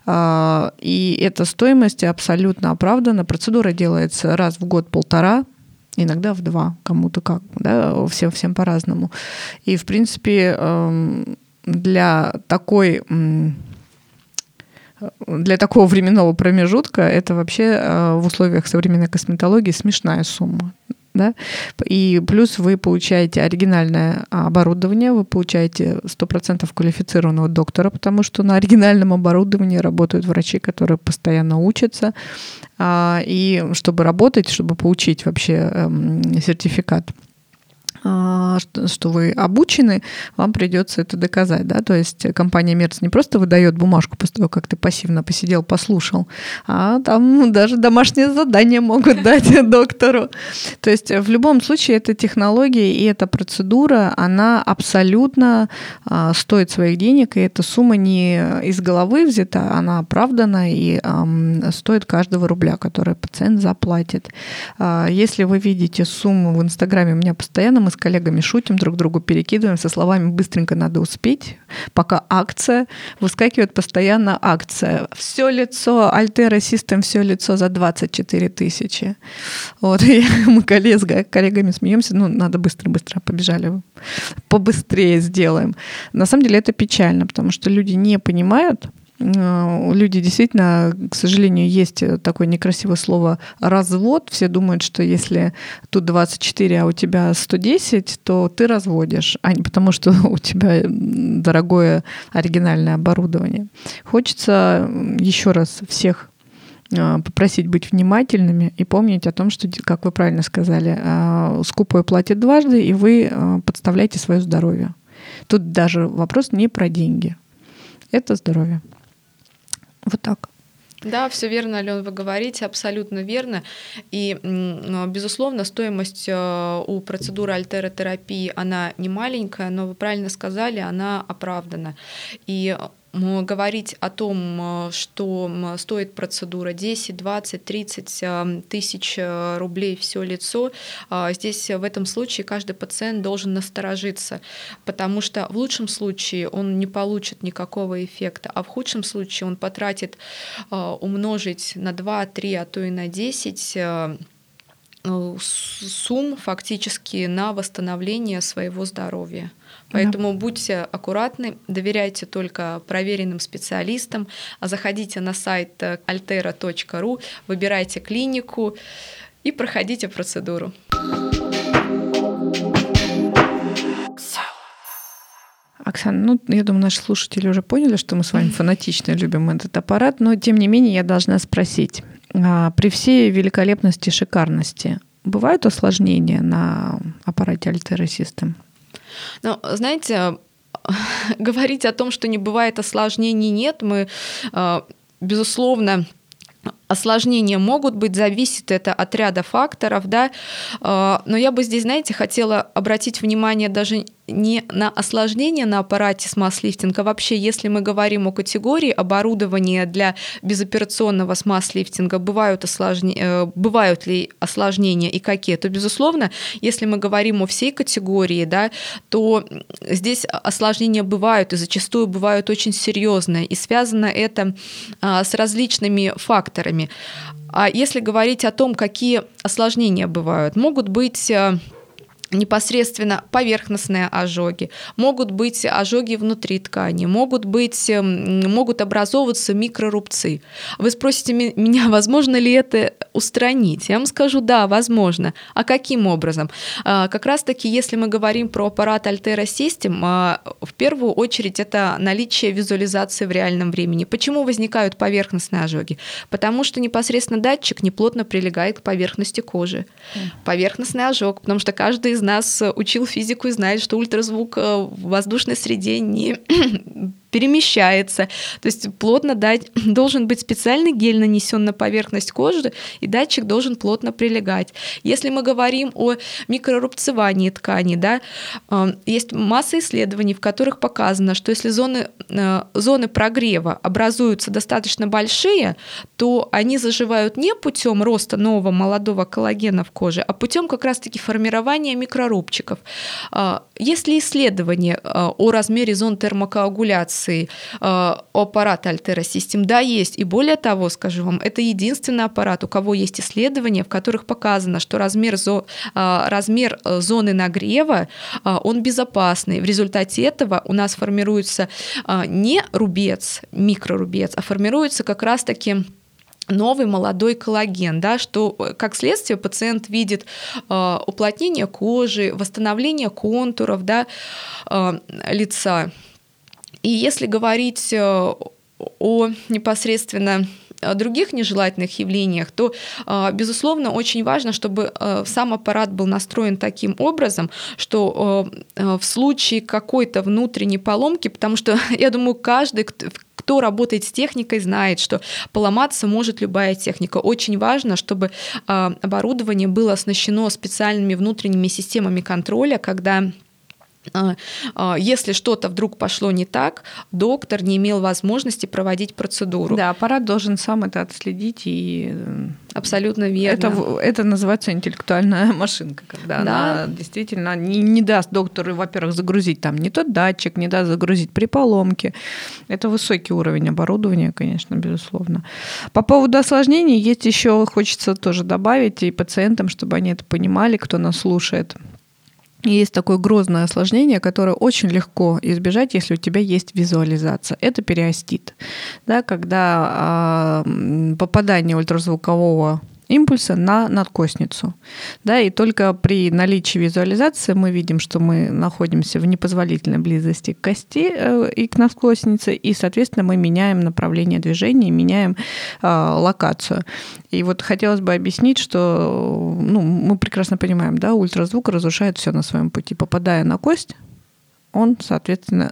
А, и эта стоимость абсолютно оправдана. Процедура делается раз в год-полтора, иногда в два, кому-то как, да, всем, всем по-разному. И, в принципе, эм, для такой для такого временного промежутка это вообще э, в условиях современной косметологии смешная сумма да, и плюс вы получаете оригинальное оборудование, вы получаете 100% квалифицированного доктора, потому что на оригинальном оборудовании работают врачи, которые постоянно учатся, а, и чтобы работать, чтобы получить вообще эм, сертификат что вы обучены, вам придется это доказать. Да? То есть компания Мерц не просто выдает бумажку после того, как ты пассивно посидел, послушал, а там даже домашнее задание могут дать <laughs> доктору. То есть в любом случае эта технология и эта процедура, она абсолютно а, стоит своих денег, и эта сумма не из головы взята, она оправдана и стоит каждого рубля, который пациент заплатит. А, если вы видите сумму в Инстаграме, у меня постоянно мы с коллегами шутим, друг другу перекидываем со словами «быстренько надо успеть», пока акция, выскакивает постоянно акция. Все лицо, Altera System, все лицо за 24 тысячи. Вот, <laughs> и мы коллег, коллегами смеемся, ну, надо быстро-быстро, побежали, побыстрее сделаем. На самом деле это печально, потому что люди не понимают, люди действительно, к сожалению, есть такое некрасивое слово развод. Все думают, что если тут 24, а у тебя 110, то ты разводишь, а не потому, что <laughs> у тебя дорогое оригинальное оборудование. Хочется еще раз всех э, попросить быть внимательными и помнить о том, что, как вы правильно сказали, э, скупой платит дважды, и вы подставляете свое здоровье. Тут даже вопрос не про деньги. Это здоровье. Вот так. Да, все верно, Алена, вы говорите, абсолютно верно. И, безусловно, стоимость э, у процедуры альтеротерапии, она не маленькая, но вы правильно сказали, она оправдана. И говорить о том, э, что стоит процедура 10, 20, 30 тысяч э, рублей все лицо, а, здесь в этом случае каждый пациент должен насторожиться, потому что в лучшем случае он не получит никакого эффекта, а в худшем случае он потратит э, умножить на 2, 3, а то и на 10 сумм фактически на восстановление своего здоровья. Поэтому да. будьте аккуратны, доверяйте только проверенным специалистам, а заходите на сайт altera.ru, выбирайте клинику и проходите процедуру. Оксана, ну, я думаю, наши слушатели уже поняли, что мы с вами фанатично любим этот аппарат, но тем не менее я должна спросить. А, при всей великолепности и шикарности бывают осложнения на аппарате Altera System? Ну, знаете, <laughs> говорить о том, что не бывает осложнений, нет. Мы, э, безусловно, Осложнения могут быть, зависит это от ряда факторов, да, э, но я бы здесь, знаете, хотела обратить внимание даже не на осложнения на аппарате смаз-лифтинга. Вообще, если мы говорим о категории оборудования для безоперационного смаз-лифтинга, бывают, осложнения, э, бывают ли осложнения и какие, то, безусловно, если мы говорим о всей категории, да, то здесь осложнения бывают и зачастую бывают очень серьезные. И связано это а, с различными факторами. А если говорить о том, какие осложнения бывают, могут быть э, непосредственно поверхностные ожоги, могут быть ожоги внутри ткани, могут, быть, эм, могут образовываться микрорубцы. Вы спросите меня, <laughs> возможно ли это устранить? Я вам скажу, да, возможно. А каким образом? А, как раз-таки, если мы говорим про аппарат Altera System, а, в первую очередь это наличие визуализации в реальном времени. Почему возникают поверхностные ожоги? Потому что непосредственно датчик неплотно прилегает к поверхности кожи. Поверхностный ожог, потому что каждый из нас учил физику и знает, что ультразвук э, в воздушной среде не <clears throat> перемещается. То есть плотно дать, <laughs> должен быть специальный гель нанесен на поверхность кожи, и датчик должен плотно прилегать. Если мы говорим о микрорубцевании ткани, да, э, есть масса исследований, в которых показано, что если зоны, э, зоны прогрева образуются достаточно большие, то они заживают не путем роста нового молодого коллагена в коже, а путем как раз-таки формирования микрорубчиков. Э, есть ли исследования о размере зон термокоагуляции э, аппарат Altera System, да, есть. И более того, скажу вам, это единственный аппарат, у кого есть исследования, в которых показано, что размер, зо, э, размер э, зоны нагрева, э, он безопасный. В результате этого у нас формируется э, не рубец, микрорубец, а формируется как раз-таки новый молодой коллаген, да, что э, как следствие пациент видит э, уплотнение кожи, восстановление контуров да, э, лица. И если говорить э, о непосредственно других нежелательных явлениях, то, э, безусловно, очень важно, чтобы э, сам аппарат был настроен таким образом, что в случае какой-то внутренней поломки, потому что, <laughs> я думаю, каждый, кто работает с техникой, знает, что поломаться может любая техника. Очень важно, чтобы оборудование было оснащено специальными внутренними системами контроля, когда а, а, если что-то вдруг пошло не так, доктор не имел возможности проводить процедуру. Да, аппарат должен сам это отследить и э, абсолютно верно. Это, это называется интеллектуальная <laughs> машинка, когда да. она действительно не, не даст доктору, во-первых, загрузить там не тот датчик, не даст загрузить при поломке. Это высокий уровень оборудования, конечно, безусловно. По поводу осложнений есть еще хочется тоже добавить и пациентам, чтобы они это понимали, кто нас слушает есть такое грозное осложнение, которое очень легко избежать, если у тебя есть визуализация. Это периостит. Да, когда э, попадание ультразвукового импульса на надкостницу. Да, и только при наличии визуализации мы видим, что мы находимся в непозволительной близости к кости э, и к надкостнице, и, соответственно, мы меняем направление движения, меняем э, локацию. И вот хотелось бы объяснить, что ну, мы прекрасно понимаем, да, ультразвук разрушает все на своем пути. Попадая на кость, он, соответственно,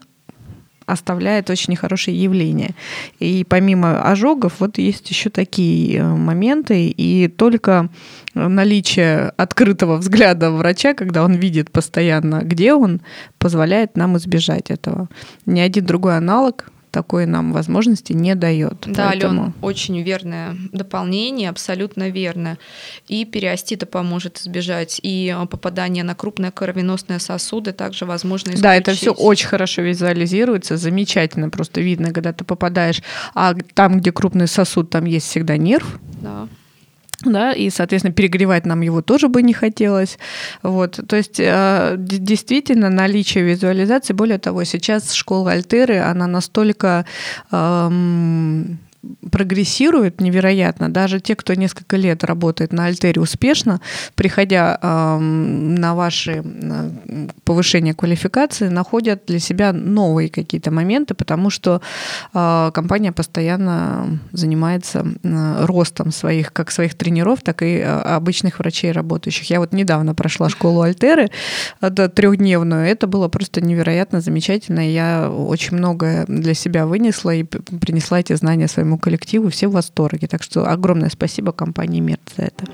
оставляет очень нехорошее явление. И помимо ожогов, вот есть еще такие э, моменты, и только наличие открытого взгляда врача, когда он видит постоянно, где он, позволяет нам избежать этого. Ни один другой аналог такой нам возможности не дает. Да, Поэтому... Ален, очень верное дополнение, абсолютно верно. И периостита поможет избежать, и попадание на крупные кровеносные сосуды также возможно исключить. Да, это все очень хорошо визуализируется, замечательно просто видно, когда ты попадаешь, а там, где крупный сосуд, там есть всегда нерв. Да да, и, соответственно, перегревать нам его тоже бы не хотелось. Вот, то есть э, действительно наличие визуализации, более того, сейчас школа Альтеры, она настолько эм, прогрессирует невероятно. Даже те, кто несколько лет работает на Альтере успешно, приходя э, на ваши повышение квалификации, находят для себя новые какие-то моменты, потому что э, компания постоянно занимается э, ростом своих, как своих тренеров, так и э, обычных врачей работающих. Я вот недавно прошла школу Альтеры трехдневную. Это было просто невероятно замечательно. Я очень многое для себя вынесла и принесла эти знания своему коллективу. Все в восторге. Так что огромное спасибо компании Мир за это.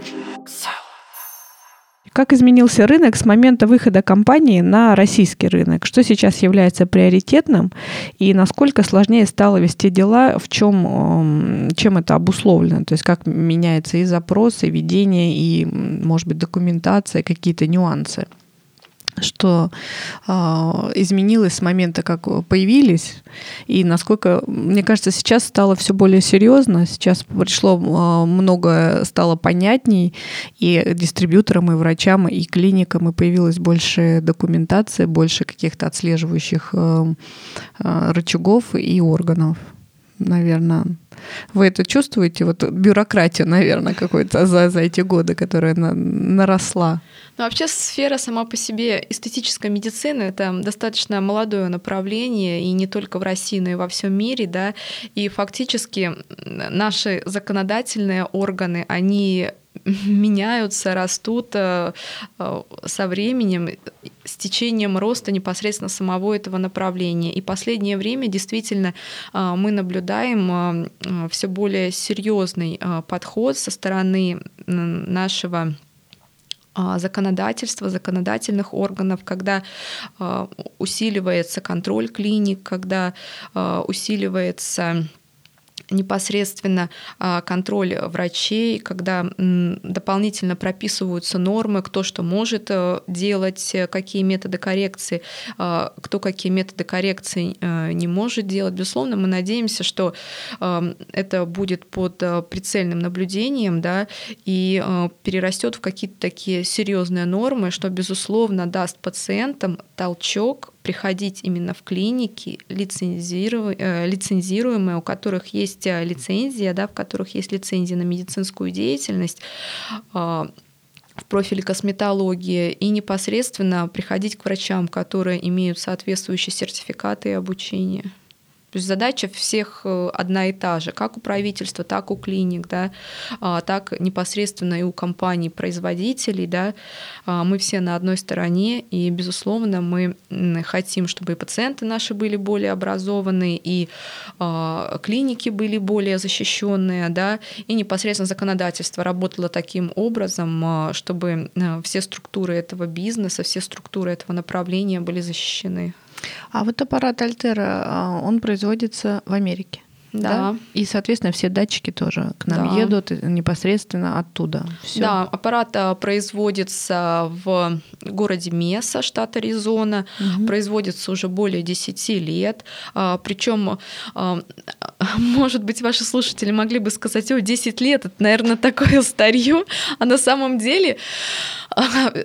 Как изменился рынок с момента выхода компании на российский рынок? Что сейчас является приоритетным и насколько сложнее стало вести дела, в чем, эм, чем это обусловлено? То есть как меняются и запросы, и ведение, и, может быть, документация, какие-то нюансы? Что э, изменилось с момента, как появились, и насколько, мне кажется, сейчас стало все более серьезно, сейчас пришло э, много, стало понятней, и дистрибьюторам, и врачам, и клиникам, и появилось больше документации, больше каких-то отслеживающих э, э, рычагов и органов, наверное. Вы это чувствуете? Вот бюрократию, наверное, какой-то за, за эти годы, которая на, наросла. Ну, вообще сфера сама по себе эстетической медицины — это достаточно молодое направление, и не только в России, но и во всем мире, да, и фактически наши законодательные органы, они меняются, растут э, э, со временем, с течением роста непосредственно самого этого направления. И последнее время действительно э, мы наблюдаем все более серьезный подход со стороны нашего законодательства, законодательных органов, когда усиливается контроль клиник, когда усиливается непосредственно а, контроль врачей, когда дополнительно прописываются нормы, кто что может э, делать, э, какие методы коррекции, а, кто какие методы коррекции э, не может делать. Безусловно, мы надеемся, что это будет под прицельным наблюдением да, и перерастет в какие-то такие серьезные нормы, что, безусловно, даст пациентам толчок приходить именно в клиники лицензируемые, лицензируемые, у которых есть э, лицензия, да, в которых есть лицензия на медицинскую деятельность, а, в профиле косметологии и непосредственно приходить к врачам, которые имеют соответствующие сертификаты и обучение. То есть задача всех э, одна и та же, как у правительства, так у клиник, да, а, так непосредственно и у компаний-производителей. Да. А, мы все на одной стороне, и, безусловно, мы хотим, чтобы и пациенты наши были более образованные, и а, клиники были более защищенные, да, и непосредственно законодательство работало таким образом, чтобы э, все структуры этого бизнеса, все структуры этого направления были защищены. А вот аппарат Альтера, а, он производится в Америке. Да. да. И, соответственно, все датчики тоже к нам да. едут непосредственно оттуда. Всё. Да, аппарат а, производится в городе Меса, штат Аризона. Угу. Производится уже более 10 лет. А, Причем, <laughs> может быть, ваши слушатели могли бы сказать, о, 10 лет, это, наверное, <laughs> такое старье. А на самом деле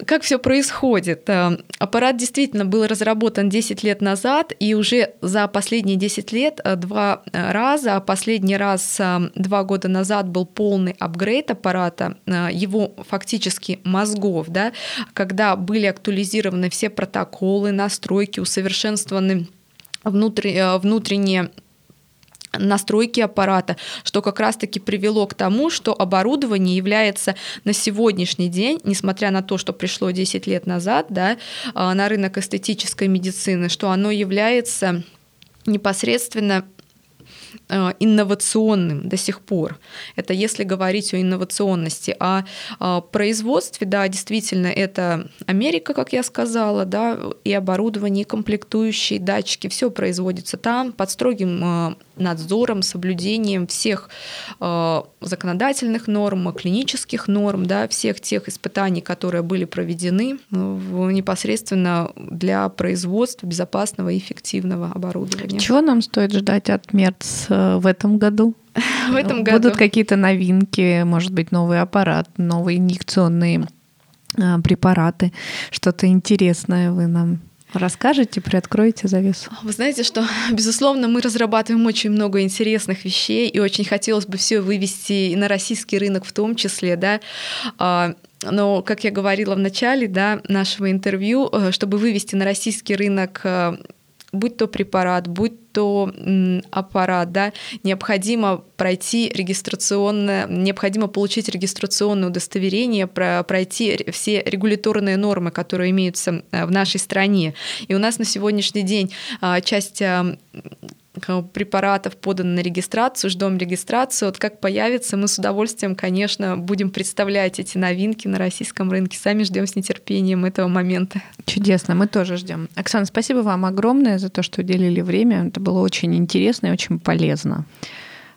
как все происходит? Э, аппарат действительно был разработан 10 лет назад, и уже за последние 10 лет э, два раза, последний раз два года назад был полный апгрейд аппарата, его фактически мозгов, да, когда были актуализированы все протоколы, настройки, усовершенствованы внутренние настройки аппарата, что как раз-таки привело к тому, что оборудование является на сегодняшний день, несмотря на то, что пришло 10 лет назад да, а, на рынок эстетической медицины, что оно является непосредственно инновационным до сих пор. Это если говорить о инновационности. А о производстве, да, действительно, это Америка, как я сказала, да, и оборудование, и комплектующие, датчики, все производится там под строгим э, надзором, соблюдением всех э, законодательных норм, клинических норм, да, всех тех испытаний, которые были проведены непосредственно для производства безопасного и эффективного оборудования. Чего нам стоит ждать от МЕРЦ э, в этом году? <laughs> В этом году. Будут какие-то новинки, может быть, новый аппарат, новые инъекционные э, препараты, что-то интересное вы нам Расскажите, приоткройте завесу. Вы знаете, что, <laughs> безусловно, мы разрабатываем очень много интересных вещей, и очень хотелось бы все вывести и на российский рынок в том числе, да. А, но, как я говорила в начале да, нашего интервью, э, чтобы вывести на российский рынок э, будь то препарат, будь то аппарат, да, необходимо пройти регистрационное, необходимо получить регистрационное удостоверение, пройти все регуляторные нормы, которые имеются э, в нашей стране. И у нас на сегодняшний день а, часть а, препаратов подано на регистрацию, ждем регистрацию. Вот как появится, мы с удовольствием, конечно, будем представлять эти новинки на российском рынке. Сами ждем с нетерпением этого момента. Чудесно, мы тоже ждем. Оксана, спасибо вам огромное за то, что уделили время. Это было очень интересно и очень полезно.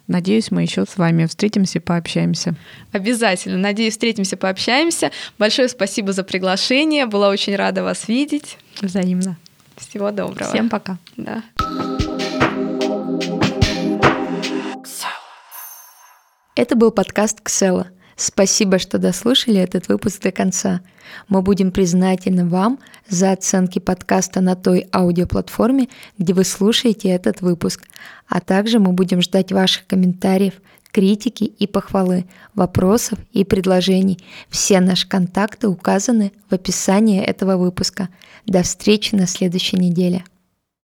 Надеюсь, мы еще с вами встретимся и пообщаемся. Обязательно. Надеюсь, встретимся, пообщаемся. Большое спасибо за приглашение. Была очень рада вас видеть. Взаимно. Всего доброго. Всем пока. Да. Это был подкаст «Ксела». Спасибо, что дослушали этот выпуск до конца. Мы будем признательны вам за оценки подкаста на той аудиоплатформе, где вы слушаете этот выпуск. А также мы будем ждать ваших комментариев, критики и похвалы, вопросов и предложений. Все наши контакты указаны в описании этого выпуска. До встречи на следующей неделе.